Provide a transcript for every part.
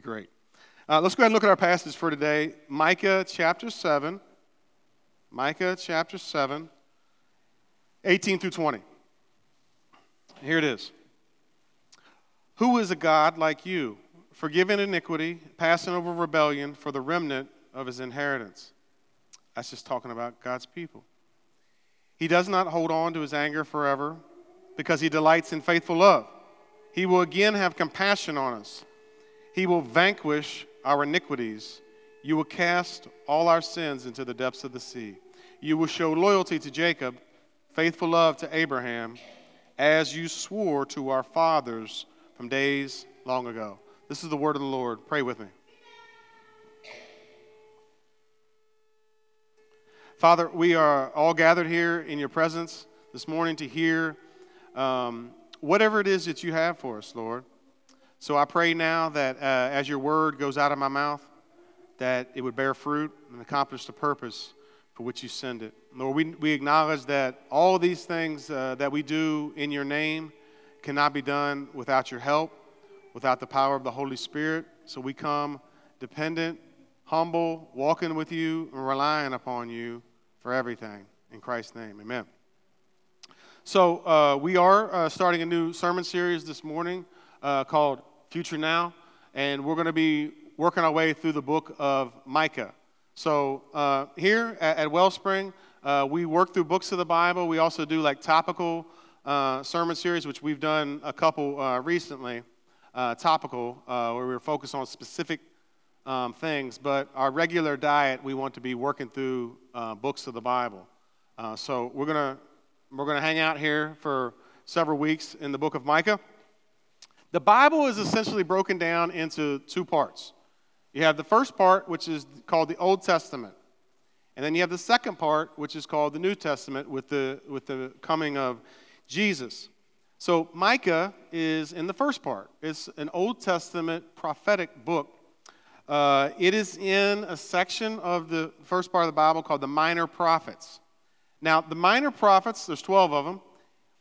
Great. Uh, let's go ahead and look at our passage for today Micah chapter 7. Micah chapter 7, 18 through 20. Here it is. Who is a God like you, forgiving iniquity, passing over rebellion for the remnant of his inheritance? That's just talking about God's people. He does not hold on to his anger forever because he delights in faithful love. He will again have compassion on us. He will vanquish our iniquities. You will cast all our sins into the depths of the sea. You will show loyalty to Jacob, faithful love to Abraham, as you swore to our fathers from days long ago. This is the word of the Lord. Pray with me. Father, we are all gathered here in your presence this morning to hear um, whatever it is that you have for us, Lord. So I pray now that uh, as your word goes out of my mouth, that it would bear fruit and accomplish the purpose for which you send it. Lord, we, we acknowledge that all these things uh, that we do in your name cannot be done without your help, without the power of the Holy Spirit. So we come dependent, humble, walking with you, and relying upon you for everything. In Christ's name, amen. So uh, we are uh, starting a new sermon series this morning uh, called Future Now, and we're going to be working our way through the book of Micah. So uh, here at, at Wellspring, uh, we work through books of the Bible. We also do like topical uh, sermon series, which we've done a couple uh, recently, uh, topical, uh, where we're focused on specific um, things. But our regular diet, we want to be working through books of the Bible. so we're gonna we're gonna hang out here for several weeks in the book of Micah. The Bible is essentially broken down into two parts. You have the first part, which is called the Old Testament. And then you have the second part, which is called the New Testament with the, with the coming of Jesus. So Micah is in the first part. It's an Old Testament prophetic book. Uh, it is in a section of the first part of the Bible called the Minor Prophets. Now, the Minor Prophets, there's 12 of them,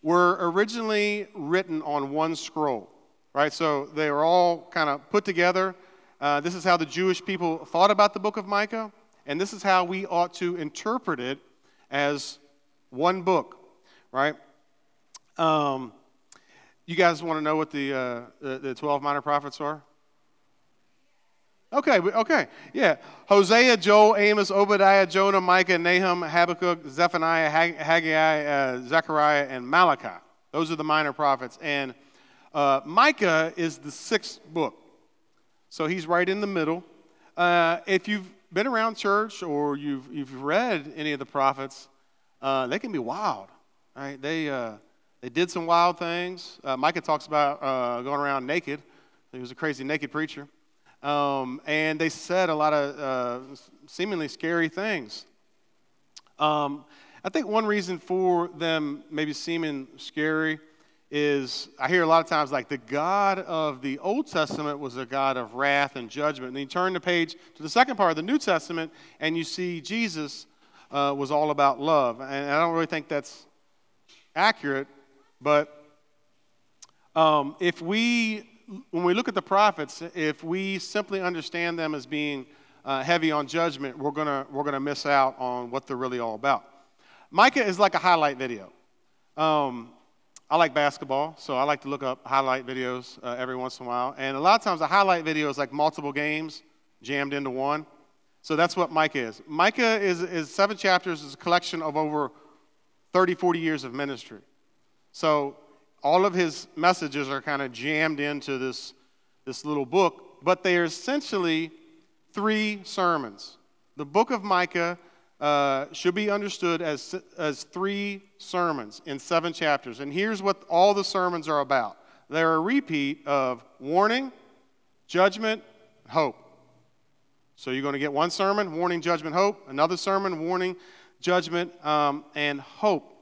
were originally written on one scroll, right? So they were all kind of put together uh, this is how the Jewish people thought about the book of Micah, and this is how we ought to interpret it as one book, right? Um, you guys want to know what the, uh, the, the 12 minor prophets are? Okay, okay, yeah. Hosea, Joel, Amos, Obadiah, Jonah, Micah, Nahum, Habakkuk, Zephaniah, Haggai, uh, Zechariah, and Malachi. Those are the minor prophets. And uh, Micah is the sixth book. So he's right in the middle. Uh, if you've been around church or you've, you've read any of the prophets, uh, they can be wild. Right? They, uh, they did some wild things. Uh, Micah talks about uh, going around naked. He was a crazy naked preacher. Um, and they said a lot of seemingly scary things. Um, I think one reason for them maybe seeming scary is I hear a lot of times like the God of the Old Testament was a God of wrath and judgment. And then you turn the page to the second part of the New Testament and you see Jesus uh, was all about love. And I don't really think that's accurate, but um, if we, when we look at the prophets, if we simply understand them as being uh, heavy on judgment, we're to we're gonna miss out on what they're really all about. Micah is like a highlight video. Um, I like basketball, so I like to look up highlight videos uh, every once in a while. And a lot of times, a highlight video is like multiple games jammed into one. So that's what Micah is. Micah is, is seven chapters, is a collection of over 30, 40 years of ministry. So all of his messages are kind of jammed into this, this little book, but they are essentially three sermons. The book of Micah uh, should be understood as, as three sermons in seven chapters. And here's what all the sermons are about they're a repeat of warning, judgment, hope. So you're going to get one sermon, warning, judgment, hope, another sermon, warning, judgment, um, and hope.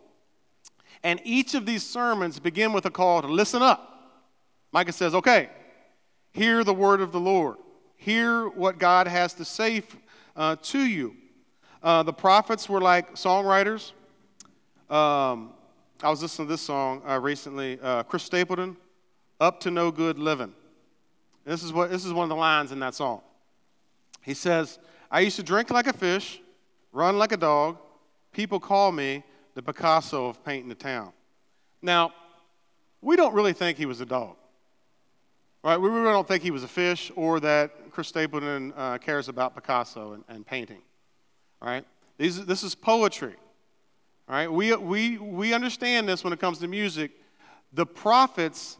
And each of these sermons begin with a call to listen up. Micah says, okay, hear the word of the Lord, hear what God has to say uh, to you. Uh, the prophets were like songwriters. Um, I was listening to this song uh, recently, uh, Chris Stapleton, Up to No Good Living. This is, what, this is one of the lines in that song. He says, I used to drink like a fish, run like a dog. People call me the Picasso of painting the town. Now, we don't really think he was a dog. Right? We really don't think he was a fish or that Chris Stapleton uh, cares about Picasso and, and painting. All right? These, this is poetry. All right? We, we, we understand this when it comes to music. The prophets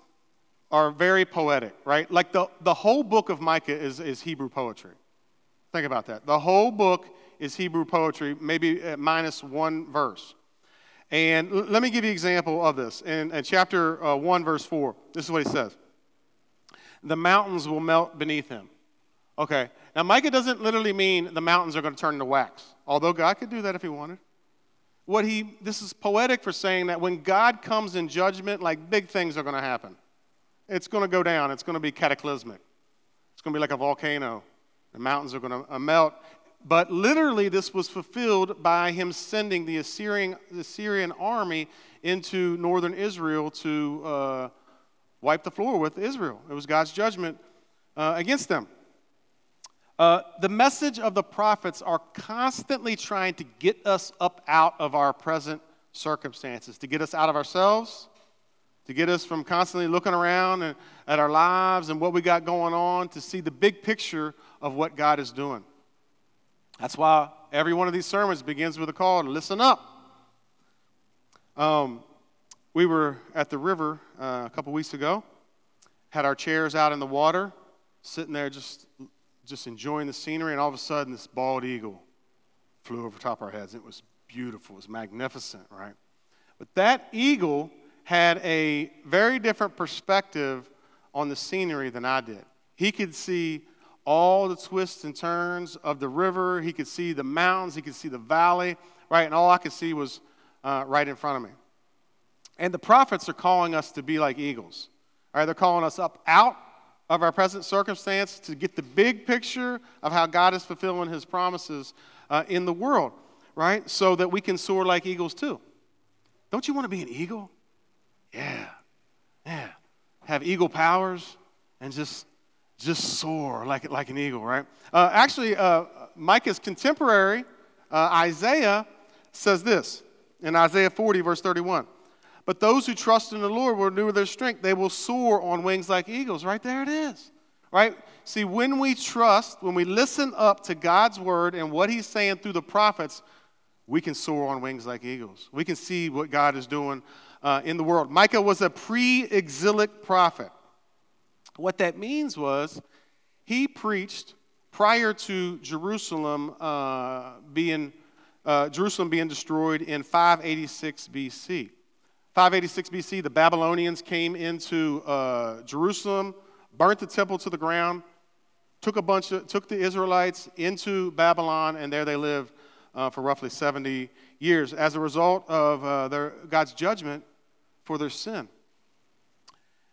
are very poetic, right? Like the, the whole book of Micah is, is Hebrew poetry. Think about that. The whole book is Hebrew poetry, maybe minus one verse. And l- let me give you an example of this. In, in chapter uh, 1, verse 4, this is what he says The mountains will melt beneath him. Okay, now Micah doesn't literally mean the mountains are going to turn to wax, although God could do that if he wanted. What he, this is poetic for saying that when God comes in judgment, like big things are going to happen. It's going to go down, it's going to be cataclysmic. It's going to be like a volcano. The mountains are going to uh, melt. But literally, this was fulfilled by him sending the Assyrian, the Assyrian army into northern Israel to uh, wipe the floor with Israel. It was God's judgment uh, against them. Uh, the message of the prophets are constantly trying to get us up out of our present circumstances, to get us out of ourselves, to get us from constantly looking around and, at our lives and what we got going on, to see the big picture of what God is doing. That's why every one of these sermons begins with a call to listen up. Um, we were at the river uh, a couple weeks ago, had our chairs out in the water, sitting there just just enjoying the scenery, and all of a sudden, this bald eagle flew over top our heads. It was beautiful, it was magnificent, right? But that eagle had a very different perspective on the scenery than I did. He could see all the twists and turns of the river, he could see the mountains, he could see the valley, right? And all I could see was uh, right in front of me. And the prophets are calling us to be like eagles. All right, they're calling us up out of our present circumstance to get the big picture of how God is fulfilling his promises uh, in the world, right? So that we can soar like eagles too. Don't you want to be an eagle? Yeah, yeah. Have eagle powers and just just soar like, like an eagle, right? Uh, actually, uh, Micah's contemporary, uh, Isaiah, says this in Isaiah 40, verse 31. But those who trust in the Lord will renew their strength. They will soar on wings like eagles. Right there it is. Right? See, when we trust, when we listen up to God's word and what he's saying through the prophets, we can soar on wings like eagles. We can see what God is doing uh, in the world. Micah was a pre exilic prophet. What that means was he preached prior to Jerusalem uh, being uh, Jerusalem being destroyed in 586 BC. 586 BC, the Babylonians came into uh, Jerusalem, burnt the temple to the ground, took a bunch of, took the Israelites into Babylon, and there they lived uh, for roughly 70 years as a result of uh, their, God's judgment for their sin.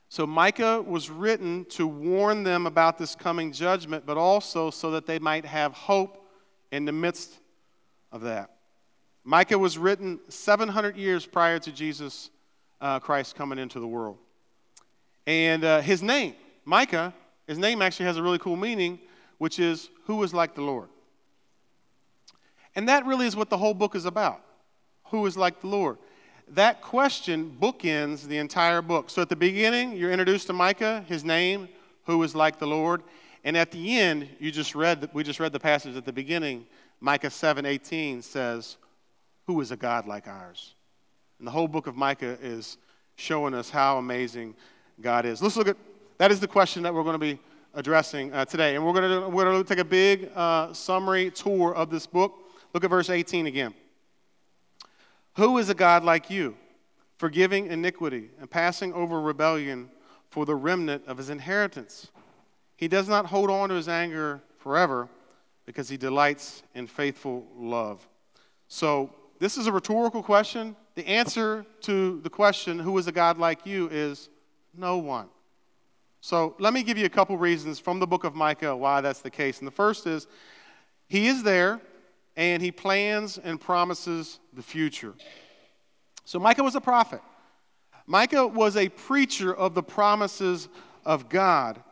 So Micah was written to warn them about this coming judgment, but also so that they might have hope in the midst of that. Micah was written 700 years prior to Jesus uh, Christ coming into the world. And uh, his name, Micah, his name actually has a really cool meaning, which is who is like the Lord. And that really is what the whole book is about. Who is like the Lord? That question bookends the entire book. So at the beginning, you're introduced to Micah, his name, who is like the Lord. And at the end, you just read, we just read the passage at the beginning. Micah 7:18 says, "Who is a God like ours?" And the whole book of Micah is showing us how amazing God is. Let's look at that is the question that we're going to be addressing uh, today. And we're going to, we're going to take a big uh, summary tour of this book. Look at verse 18 again. Who is a God like you, forgiving iniquity and passing over rebellion for the remnant of his inheritance? He does not hold on to his anger forever because he delights in faithful love. So, this is a rhetorical question. The answer to the question, who is a God like you, is no one. So let me give you a couple reasons from the book of Micah why that's the case. And the first is, he is there and he plans and promises the future. So Micah was a prophet. Micah was a preacher of the promises of God.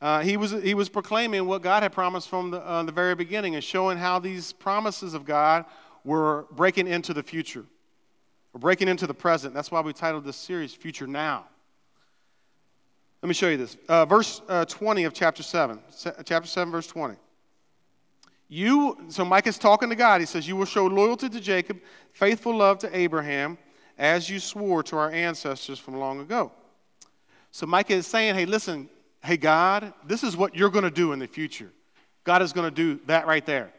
uh, he, was, he was proclaiming what God had promised from the, uh, the very beginning and showing how these promises of God were breaking into the future. We're breaking into the present. That's why we titled this series Future Now. Let me show you this. Uh, verse uh, 20 of chapter 7. chapter 7, verse 20. You, so Micah is talking to God. He says, You will show loyalty to Jacob, faithful love to Abraham, as you swore to our ancestors from long ago. So Micah is saying, Hey, listen, hey, God, this is what you're going to do in the future. God is going to do that right there.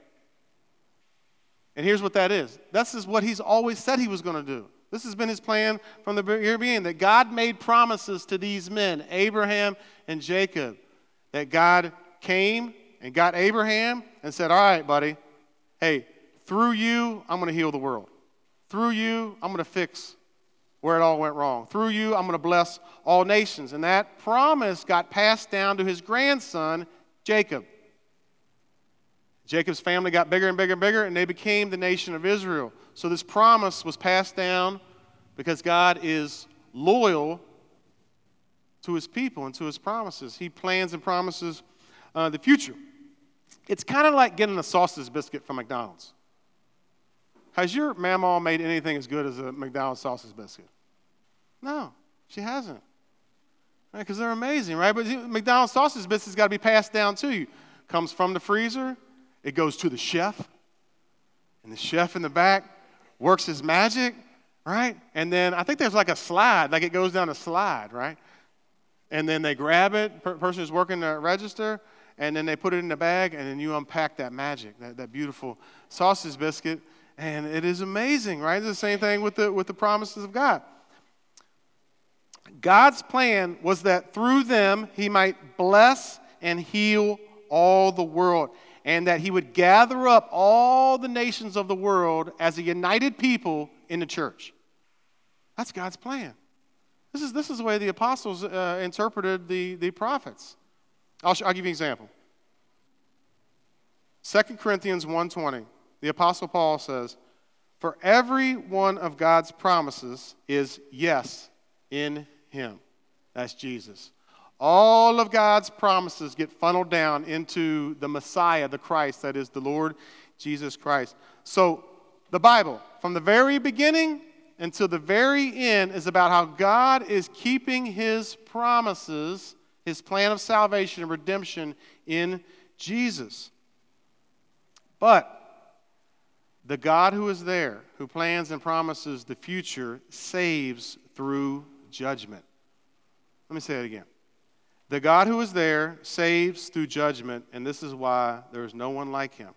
And here's what that is this is what he's always said he was going to do. This has been his plan from the very beginning that God made promises to these men, Abraham and Jacob, that God came and got Abraham and said, All right, buddy, hey, through you, I'm going to heal the world. Through you, I'm going to fix where it all went wrong. Through you, I'm going to bless all nations. And that promise got passed down to his grandson, Jacob. Jacob's family got bigger and bigger and bigger, and they became the nation of Israel. So this promise was passed down because God is loyal to his people and to his promises. He plans and promises uh, the future. It's kind of like getting a sausage biscuit from McDonald's. Has your mama made anything as good as a McDonald's sausage biscuit? No, she hasn't. Because right, they're amazing, right? But McDonald's sausage biscuits got to be passed down to you. Comes from the freezer, it goes to the chef, and the chef in the back works his magic, right? And then I think there's like a slide, like it goes down a slide, right? And then they grab it, per- person who's working the register, and then they put it in the bag, and then you unpack that magic, that, that beautiful sausage biscuit, and it is amazing, right? It's the same thing with the, with the promises of God. God's plan was that through them he might bless and heal all the world and that he would gather up all the nations of the world as a united people in the church. That's God's plan. This is, this is the way the apostles uh, interpreted the, the prophets. I'll, I'll give you an example. 2 Corinthians 1.20, the apostle Paul says, For every one of God's promises is yes in him. That's Jesus. All of God's promises get funneled down into the Messiah, the Christ, that is the Lord Jesus Christ. So, the Bible, from the very beginning until the very end, is about how God is keeping his promises, his plan of salvation and redemption in Jesus. But the God who is there, who plans and promises the future, saves through judgment. Let me say it again. The God who is there saves through judgment, and this is why there is no one like him.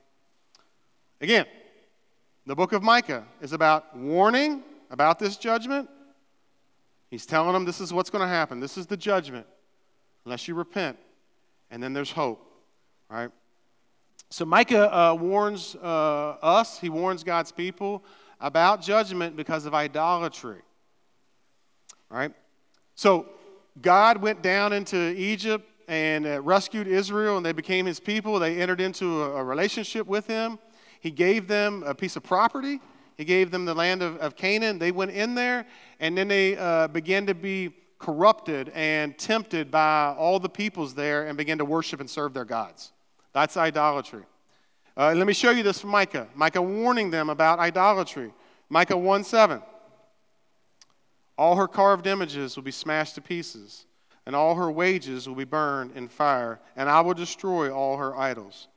Again, the book of Micah is about warning about this judgment. He's telling them this is what's going to happen. This is the judgment, unless you repent, and then there's hope, right? So Micah uh, warns uh, us, he warns God's people about judgment because of idolatry, right? So God went down into Egypt and uh, rescued Israel, and they became his people. They entered into a, a, relationship with him. He gave them a piece of property, he gave them the land of, of Canaan. They went in there, and then they uh, began to be corrupted and tempted by all the peoples there and began to worship and serve their gods. That's idolatry. Uh, let me show you this from Micah. Micah warning them about idolatry. Micah 1 7. All her carved images will be smashed to pieces, and all her wages will be burned in fire, and I will destroy all her idols.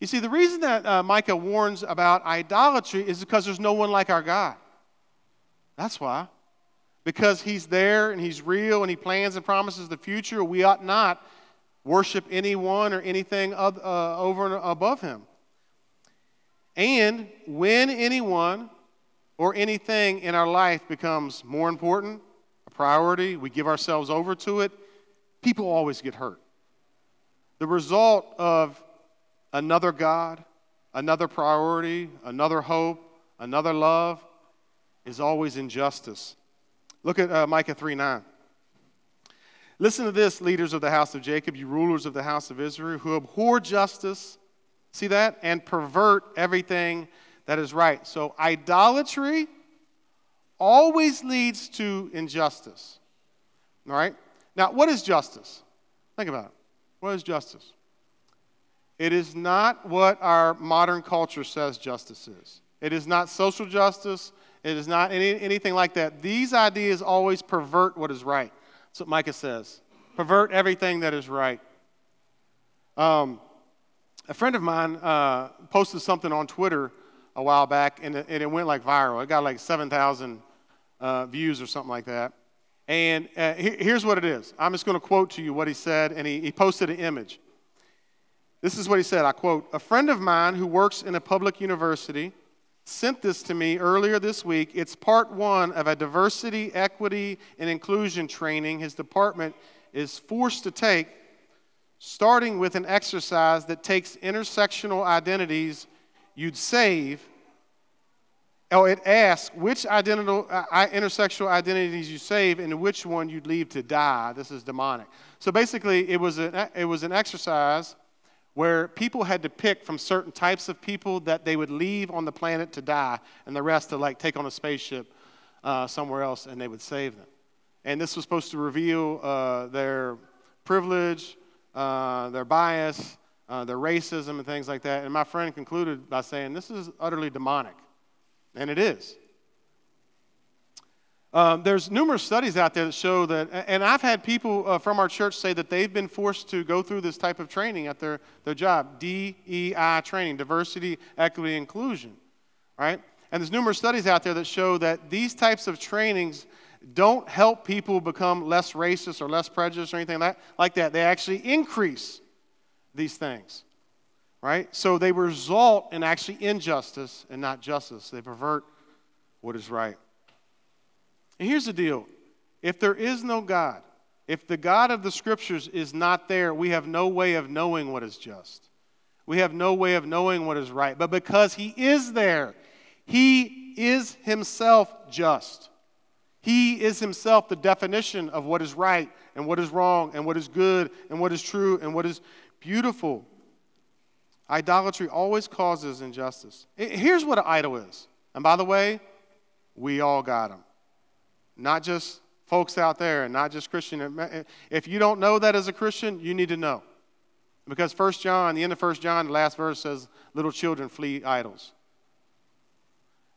You see, the reason that uh, Micah warns about idolatry is because there's no one like our God. That's why. Because he's there and he's real and he plans and promises the future, we ought not worship anyone or anything uh, over and above him. And when anyone or anything in our life becomes more important, a priority, we give ourselves over to it, people always get hurt. The result of another God, another priority, another hope, another love is always injustice. Look at uh, Micah 3 9. Listen to this, leaders of the house of Jacob, you rulers of the house of Israel, who abhor justice, see that, and pervert everything that is right. So, idolatry always leads to injustice. All right? Now, what is justice? Think about it. What is justice? It is not what our modern culture says justice is. It is not social justice. It is not any, anything like that. These ideas always pervert what is right. That's what Micah says. Pervert everything that is right. Um, a friend of mine uh, posted something on Twitter a while back, and it, and it went like viral. It got like 7,000 uh, views or something like that. And uh, here's what it is. I'm just going to quote to you what he said, and he, he posted an image. This is what he said I quote, A friend of mine who works in a public university sent this to me earlier this week. It's part one of a diversity, equity, and inclusion training his department is forced to take starting with an exercise that takes intersectional identities you'd save. Oh, it asks which identical, uh, intersectional identities you save and which one you'd leave to die. This is demonic. So basically, it was, an, it was an exercise where people had to pick from certain types of people that they would leave on the planet to die, and the rest to like take on a spaceship uh, somewhere else, and they would save them. And this was supposed to reveal uh, their privilege, uh, their bias, uh, their racism, and things like that. And my friend concluded by saying, This is utterly demonic. And it is. Um, there's numerous studies out there that show that, and I've had people uh, from our church say that they've been forced to go through this type of training at their, their job DEI training, diversity, equity, inclusion, right? And there's numerous studies out there that show that these types of trainings don't help people become less racist or less prejudiced or anything like, like that. They actually increase these things, right? So they result in actually injustice and not justice. They pervert what is right. And here's the deal if there is no God, if the God of the scriptures is not there, we have no way of knowing what is just. We have no way of knowing what is right. But because He is there, He is Himself just. He is himself the definition of what is right and what is wrong and what is good and what is true and what is beautiful. Idolatry always causes injustice. Here's what an idol is. And by the way, we all got them. Not just folks out there and not just Christian. If you don't know that as a Christian, you need to know. Because First John, the end of First John, the last verse says, little children flee idols.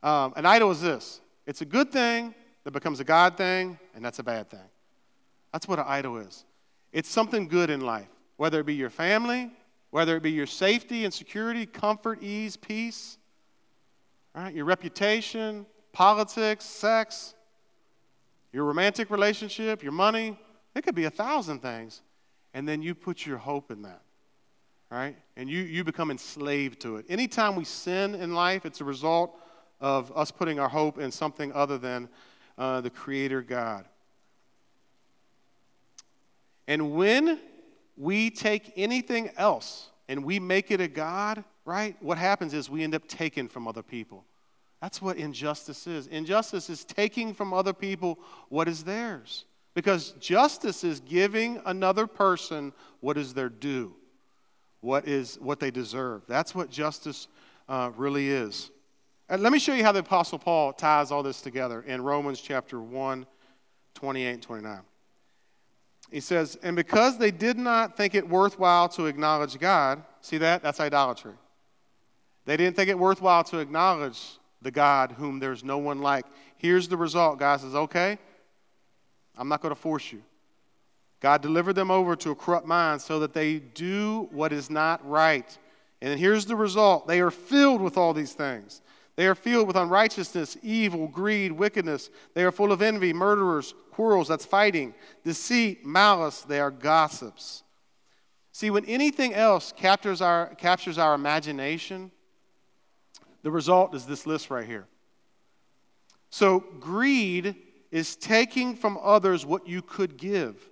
Um, an idol is this it's a good thing that becomes a God thing, and that's a bad thing. That's what an idol is. It's something good in life, whether it be your family, whether it be your safety and security, comfort, ease, peace, right? your reputation, politics, sex, your romantic relationship, your money. It could be a thousand things. And then you put your hope in that, right? And you, you become enslaved to it. Anytime we sin in life, it's a result of us putting our hope in something other than uh, the Creator God. And when we take anything else and we make it a God, right, what happens is we end up taking from other people. That's what injustice is. Injustice is taking from other people what is theirs. Because justice is giving another person what is their due, what is what they deserve. That's what justice uh, really is. And let me show you how the Apostle Paul ties all this together in Romans chapter 1, 28 and 29. He says, And because they did not think it worthwhile to acknowledge God, see that? That's idolatry. They didn't think it worthwhile to acknowledge the God whom there's no one like. Here's the result. God says, Okay, I'm not going to force you. God delivered them over to a corrupt mind so that they do what is not right. And here's the result they are filled with all these things. They are filled with unrighteousness, evil, greed, wickedness. They are full of envy, murderers, quarrels, that's fighting, deceit, malice. They are gossips. See, when anything else captures our, captures our imagination, the result is this list right here. So, greed is taking from others what you could give.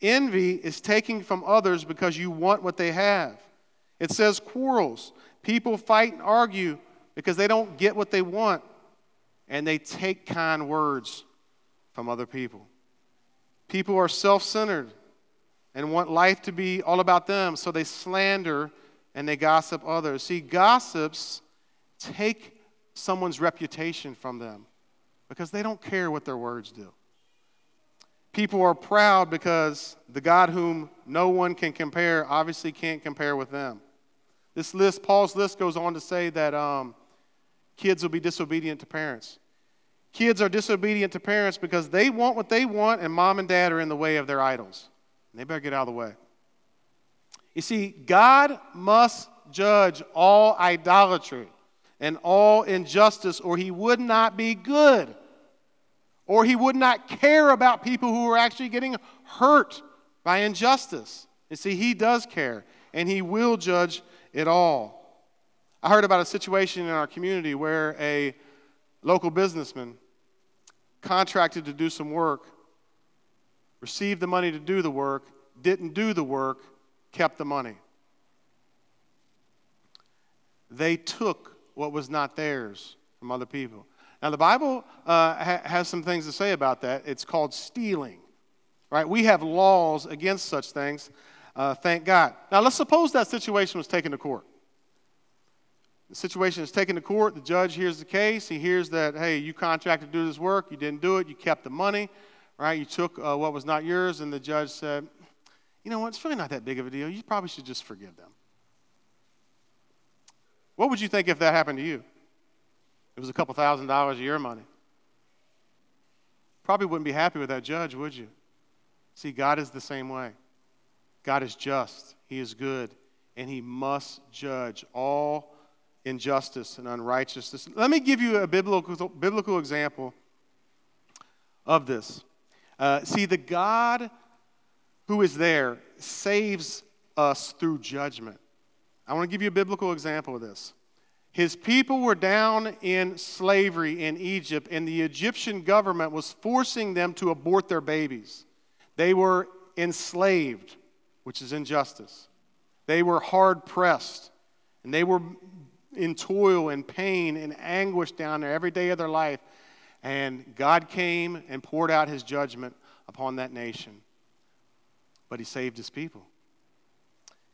Envy is taking from others because you want what they have. It says quarrels. People fight and argue because they don't get what they want and they take kind words from other people. People are self centered and want life to be all about them, so they slander and they gossip others. See, gossips take someone's reputation from them because they don't care what their words do. People are proud because the God whom no one can compare obviously can't compare with them. This list, Paul's list, goes on to say that um, kids will be disobedient to parents. Kids are disobedient to parents because they want what they want, and mom and dad are in the way of their idols. And they better get out of the way. You see, God must judge all idolatry and all injustice, or he would not be good. Or he would not care about people who are actually getting hurt by injustice. You see, he does care, and he will judge it all. I heard about a situation in our community where a local businessman contracted to do some work, received the money to do the work, didn't do the work, kept the money. They took what was not theirs from other people. Now, the Bible uh, ha- has some things to say about that. It's called stealing, right? We have laws against such things, uh, thank God. Now, let's suppose that situation was taken to court. The situation is taken to court. The judge hears the case. He hears that, hey, you contracted to do this work. You didn't do it. You kept the money, right? You took uh, what was not yours. And the judge said, you know what? It's really not that big of a deal. You probably should just forgive them. What would you think if that happened to you? It was a couple thousand dollars of your money. Probably wouldn't be happy with that judge, would you? See, God is the same way. God is just, He is good, and He must judge all injustice and unrighteousness. Let me give you a biblical, biblical example of this. Uh, see, the God who is there saves us through judgment. I want to give you a biblical example of this. His people were down in slavery in Egypt, and the Egyptian government was forcing them to abort their babies. They were enslaved, which is injustice. They were hard pressed, and they were in toil and pain and anguish down there every day of their life. And God came and poured out his judgment upon that nation. But he saved his people.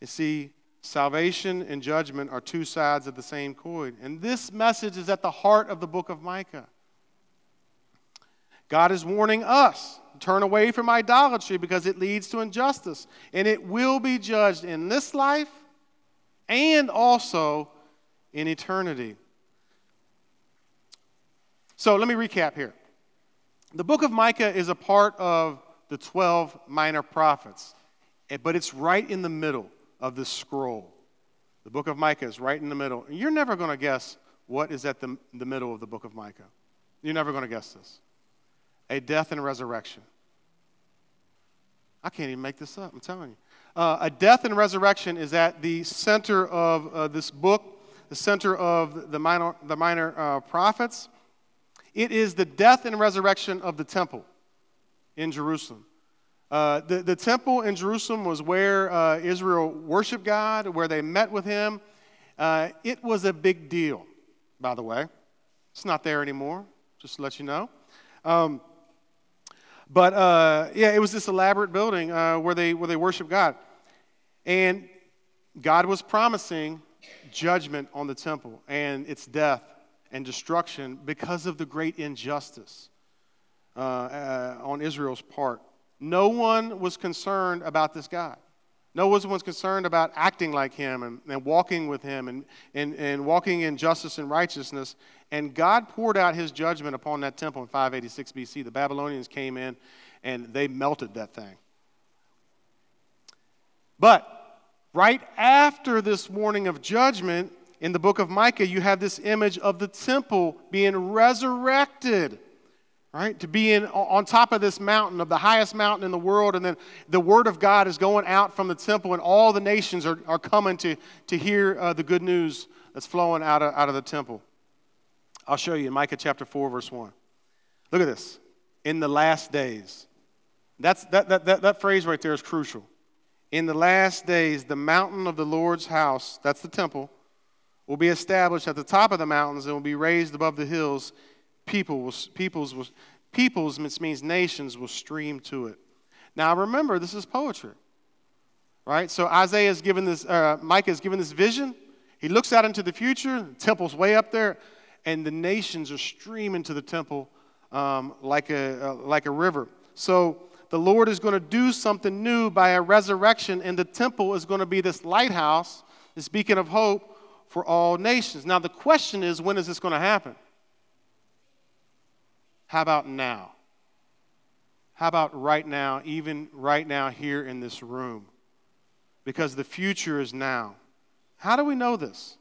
You see, salvation and judgment are two sides of the same coin. And this message is at the heart of the book of Micah. God is warning us turn away from idolatry because it leads to injustice. And it will be judged in this life and also in eternity. So let me recap here. The book of Micah is a part of the 12 minor prophets, eh, but it's right in the middle of the scroll. The book of Micah is right in the middle. You're never going to guess what is at the, the middle of the book of Micah. You're never going to guess this. A death and resurrection. I can't even make this up, I'm telling you. Uh, a death and resurrection is at the center of uh, this book the center of the minor, the minor uh, prophets. It is the death and resurrection of the temple in Jerusalem. Uh, the, the temple in Jerusalem was where uh, Israel worshiped God, where they met with Him. Uh, it was a big deal, by the way. It's not there anymore, just to let you know. Um, but uh, yeah, it was this elaborate building uh, where, they, where they worshiped God. And God was promising judgment on the temple and its death and destruction because of the great injustice uh, uh, on Israel's part. No one was concerned about this guy. No one was concerned about acting like him and, and walking with him and, and, and walking in justice and righteousness. And God poured out his judgment upon that temple in 586 BC. The Babylonians came in and they melted that thing. But Right after this warning of judgment, in the book of Micah, you have this image of the temple being resurrected, right? To be in, on top of this mountain, of the highest mountain in the world, and then the word of God is going out from the temple, and all the nations are, are coming to, to hear uh, the good news that's flowing out of, out of the temple. I'll show you in Micah chapter 4, verse 1. Look at this. In the last days. That's, that, that, that, that phrase right there is crucial. In the last days, the mountain of the Lord's house, that's the temple, will be established at the top of the mountains and will be raised above the hills. People will, peoples, will, peoples means nations, will stream to it. Now remember, this is poetry, right? So Isaiah is given this, uh, Micah is given this vision. He looks out into the future. The temple's way up there, and the nations are streaming to the temple um, like a uh, like a river. So the Lord is going to do something new by a resurrection, and the temple is going to be this lighthouse, this beacon of hope for all nations. Now, the question is when is this going to happen? How about now? How about right now, even right now here in this room? Because the future is now. How do we know this?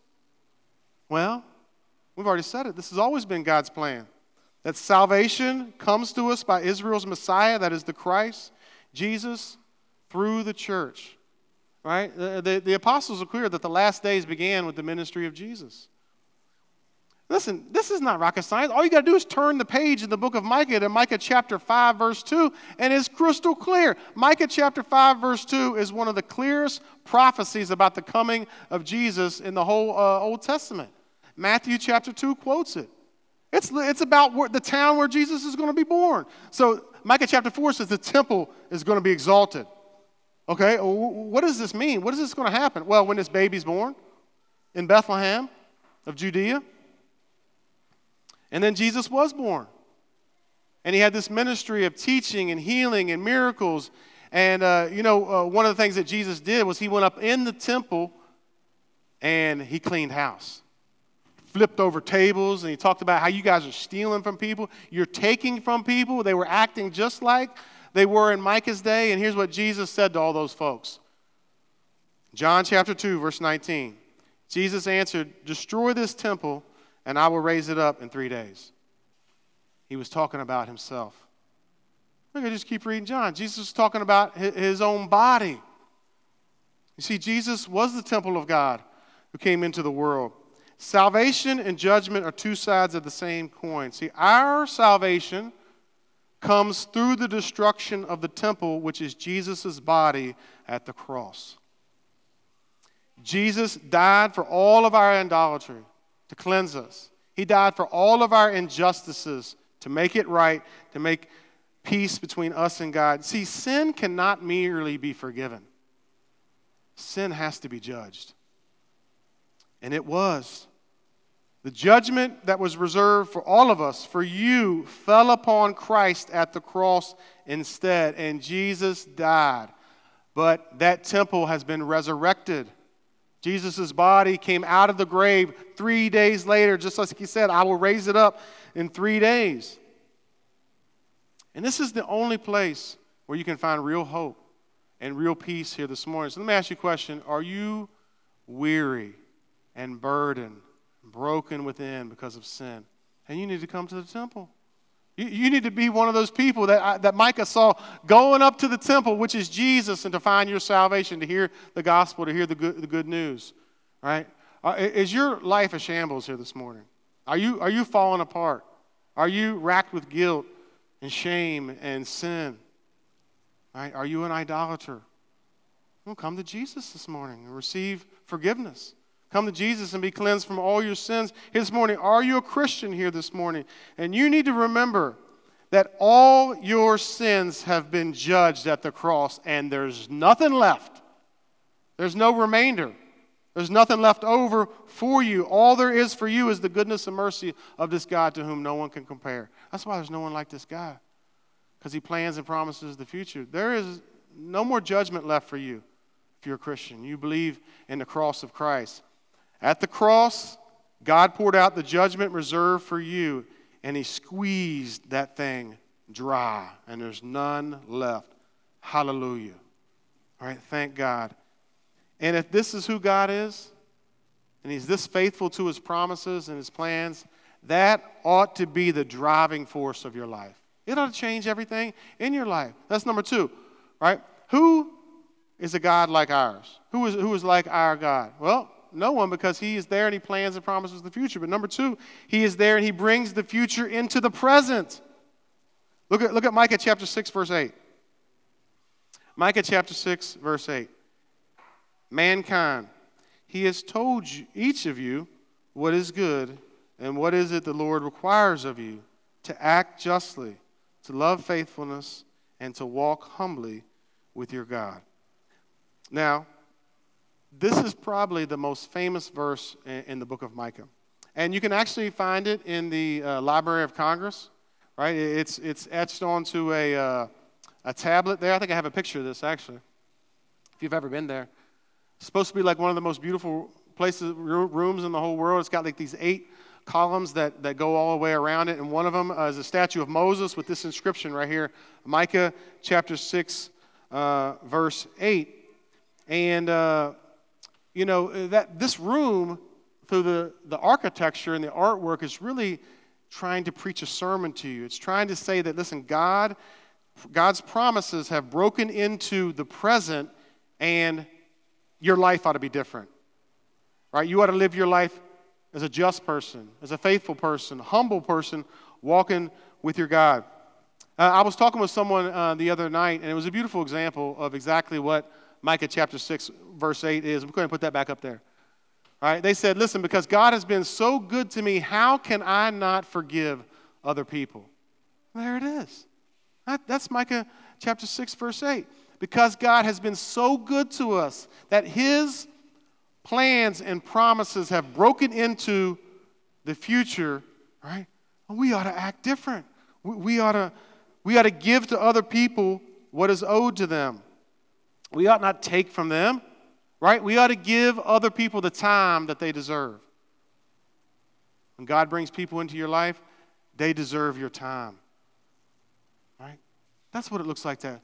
Well, we've already said it. This has always been God's plan that salvation comes to us by Israel's Messiah, that is the Christ, Jesus, through the church. Right? The, the, the, apostles are clear that the last days began with the ministry of Jesus. Listen, this is not rocket science. All you got to do is turn the page in the book of Micah to Micah chapter 5, verse 2, and it's crystal clear. Micah chapter 5, verse 2 is one of the clearest prophecies about the coming of Jesus in the whole uh, Old Testament. Matthew chapter 2 quotes it. It's, it's about where, the town where Jesus is going to be born. So Micah chapter 4 says the temple is going to be exalted. Okay, what does this mean? What is this going to happen? Well, when this baby's born in Bethlehem of Judea. And then Jesus was born. And he had this ministry of teaching and healing and miracles. And, uh, you know, uh, one of the things that Jesus did was he went up in the temple and he cleaned house flipped over tables and he talked about how you guys are stealing from people. You're taking from people. They were acting just like they were in Micah's day. And here's what Jesus said to all those folks John chapter 2, verse 19. Jesus answered, Destroy this temple, and I will raise it up in three days. He was talking about himself. Look, I just keep reading John. Jesus was talking about his own body. You see, Jesus was the temple of God who came into the world. Salvation and judgment are two sides of the same coin. See, our salvation comes through the destruction of the temple, which is Jesus' body at the cross. Jesus died for all of our idolatry to cleanse us. He died for all of our injustices to make it right, to make peace between us and God. See, sin cannot merely be forgiven, sin has to be judged. And it was. The judgment that was reserved for all of us, for you, fell upon Christ at the cross instead, and Jesus died. But that temple has been resurrected. Jesus' body came out of the grave three days later, just like he said, I will raise it up in three days. And this is the only place where you can find real hope and real peace here this morning. So let me ask you a question Are you weary and burdened? broken within because of sin. And you need to come to the temple. You, you need to be one of those people that, I, that Micah saw going up to the temple, which is Jesus, and to find your salvation, to hear the gospel, to hear the good, the good news. Right? Uh, is your life a shambles here this morning? Are you, are you falling apart? Are you racked with guilt and shame and sin? Right? Are you an idolater? Well, come to Jesus this morning and receive forgiveness. Come to Jesus and be cleansed from all your sins. This morning, are you a Christian here this morning? And you need to remember that all your sins have been judged at the cross, and there's nothing left. There's no remainder. There's nothing left over for you. All there is for you is the goodness and mercy of this God to whom no one can compare. That's why there's no one like this God, because he plans and promises the future. There is no more judgment left for you if you're a Christian. You believe in the cross of Christ. At the cross, God poured out the judgment reserved for you, and He squeezed that thing dry, and there's none left. Hallelujah. All right, thank God. And if this is who God is, and He's this faithful to His promises and His plans, that ought to be the driving force of your life. It ought to change everything in your life. That's number two, right? Who is a God like ours? Who is, who is like our God? Well, no one because he is there and he plans and promises the future. But number two, he is there and he brings the future into the present. Look at, look at Micah chapter 6, verse 8. Micah chapter 6, verse 8. Mankind, he has told you, each of you what is good and what is it the Lord requires of you to act justly, to love faithfulness, and to walk humbly with your God. Now, this is probably the most famous verse in, the book of Micah. And you can actually find it in the uh, Library of Congress, right? It's, it's etched onto a, uh, a tablet there. I think I have a picture of this actually, if you've ever been there. It's supposed to be like one of the most beautiful places, rooms in the whole world. It's got like these eight columns that, that go all the way around it. And one of them uh, is a statue of Moses with this inscription right here Micah chapter 6, uh, verse 8. And, uh, you know, that this room, through the, the architecture and the artwork, is really trying to preach a sermon to you. It's trying to say that, listen, God, God's promises have broken into the present, and your life ought to be different. Right? You ought to live your life as a just person, as a faithful person, humble person, walking with your God. Uh, I was talking with someone uh, the other night, and it was a beautiful example of exactly what Micah chapter 6, verse 8 is. We're going to put that back up there. All right, they said, Listen, because God has been so good to me, how can I not forgive other people? There it is. That, that's Micah chapter 6, verse 8. Because God has been so good to us that his plans and promises have broken into the future, right? We ought to act different. We, we, ought to, we ought to give to other people what is owed to them. We ought not take from them, right? We ought to give other people the time that they deserve. When God brings people into your life, they deserve your time, right? That's what it looks like to.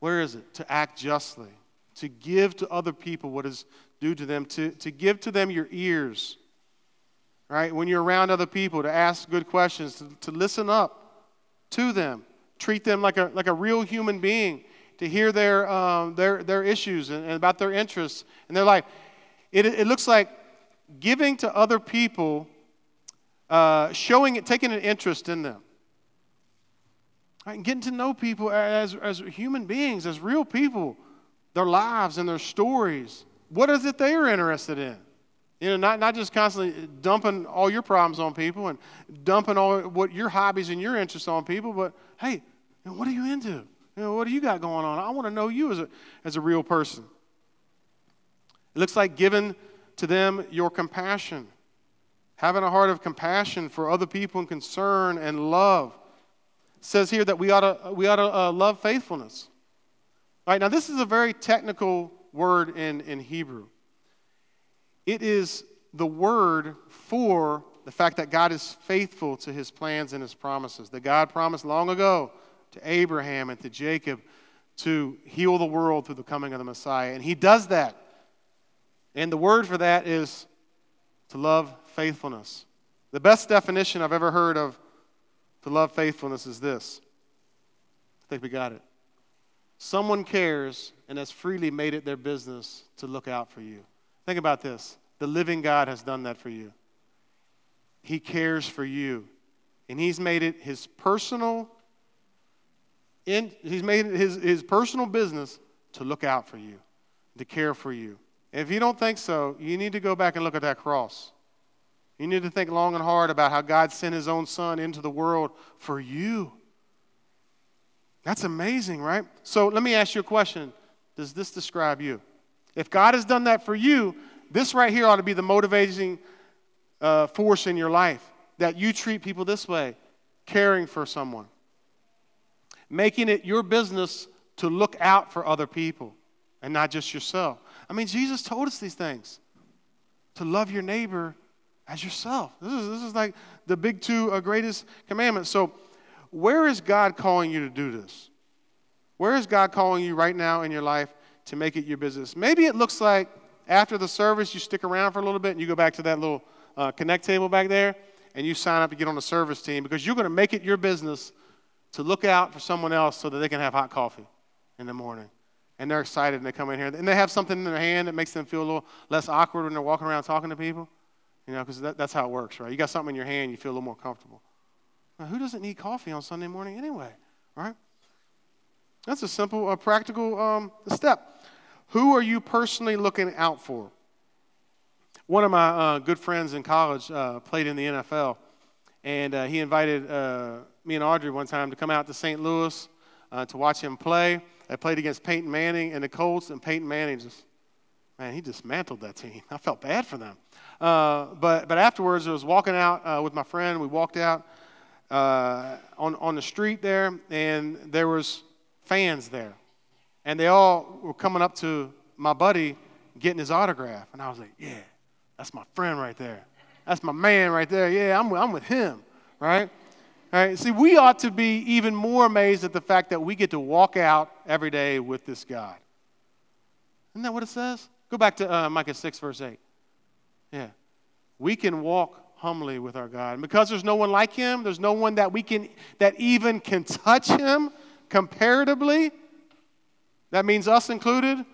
Where is it? To act justly to give to other people what is due to them, to, to give to them your ears, right? When you're around other people, to ask good questions, to, to listen up to them, treat them like a, like a real human being, to hear their, um, their, their issues and, and, about their interests and their life. It, it looks like giving to other people, uh, showing it, taking an interest in them. Right? And getting to know people as, as human beings, as real people their lives and their stories. What is it they are interested in? You know, not, not just constantly dumping all your problems on people and dumping all what your hobbies and your interests on people, but hey, what are you into? You know, what do you got going on? I want to know you as a, as a real person. It looks like giving to them your compassion, having a heart of compassion for other people and concern and love. It says here that we ought to, we ought to uh, love faithfulness. All right, now this is a very technical word in, in Hebrew. It is the word for the fact that God is faithful to his plans and his promises. That God promised long ago to Abraham and to Jacob to heal the world through the coming of the Messiah. And he does that. And the word for that is to love faithfulness. The best definition I've ever heard of to love faithfulness is this. I think we got it. Someone cares and has freely made it their business to look out for you. Think about this the living God has done that for you. He cares for you, and He's made it His personal. In, he's made it his, his personal business to look out for you, to care for you. If you don't think so, you need to go back and look at that cross. You need to think long and hard about how God sent his own son into the world for you. That's amazing, right? So let me ask you a question Does this describe you? If God has done that for you, this right here ought to be the motivating uh, force in your life that you treat people this way, caring for someone, making it your business to look out for other people and not just yourself. I mean, Jesus told us these things to love your neighbor as yourself. This is, this is like the big two uh, greatest commandments. So where is God calling you to do this? Where is God calling you right now in your life to make it your business? Maybe it looks like after the service, you stick around for a little bit and you go back to that little uh, connect table back there and you sign up to get on the service team because you're going to make it your business to look out for someone else so that they can have hot coffee in the morning. And they're excited and they come in here and they have something in their hand that makes them feel a little less awkward when they're walking around talking to people. You know, because that, that's how it works, right? You got something in your hand, you feel a little more comfortable. Now, who doesn't need coffee on Sunday morning anyway, right? That's a simple, uh, practical um, step. Who are you personally looking out for? One of my uh, good friends in college uh, played in the NFL, and uh, he invited uh, me and Audrey one time to come out to St. Louis uh, to watch him play. I played against Peyton Manning and the Colts, and Peyton Manning just, man, he dismantled that team. I felt bad for them. but, but afterwards, I was walking out with my friend. We walked out uh, on, on the street there, and there was fans there. And they all were coming up to my buddy getting his autograph. And I was like, yeah, that's my friend right there. That's my man right there. Yeah, I'm, I'm with him, right? All right, see, we ought to be even more amazed at the fact that we get to walk out every day with this God. Isn't that what it says? Go back to uh, Micah 6, verse 8. Yeah. We can walk humbly with our God. And because there's no one like him, there's no one that we can that even can touch him comparatively. That means us included.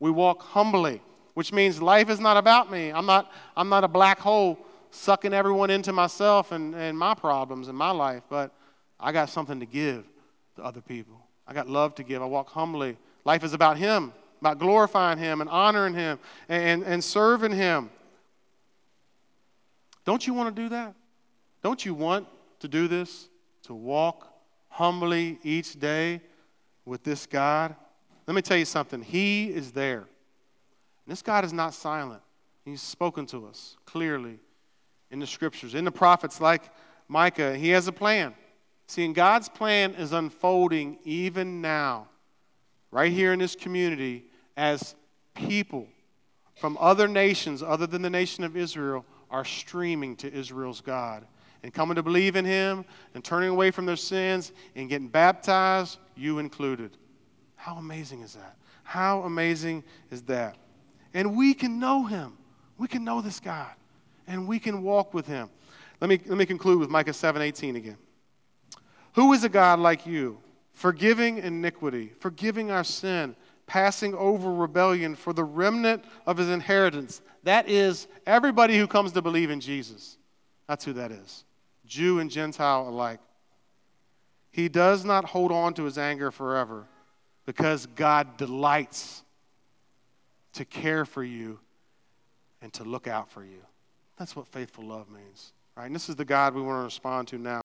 We walk humbly, which means life is not about me. I'm not, I'm not a black hole sucking everyone into myself and, and my problems in my life, but I got something to give to other people. I got love to give. I walk humbly. Life is about Him, about glorifying Him and honoring Him and, and serving Him. Don't you want to do that? Don't you want to do this? To walk humbly each day with this God? Let me tell you something. He is there. And this God is not silent. He's spoken to us clearly in the scriptures, in the prophets like Micah. He has a plan. See, and God's plan is unfolding even now, right here in this community, as people from other nations other than the nation of Israel are streaming to Israel's God and coming to believe in Him and turning away from their sins and getting baptized, you included. How amazing is that? How amazing is that? And we can know Him. We can know this God and we can walk with Him. Let me, let me conclude with Micah 7 18 again. Who is a God like you, forgiving iniquity, forgiving our sin, passing over rebellion for the remnant of his inheritance. That is everybody who comes to believe in Jesus. That's who that is Jew and Gentile alike. He does not hold on to his anger forever because God delights to care for you and to look out for you. That's what faithful love means. Right? And this is the God we want to respond to now.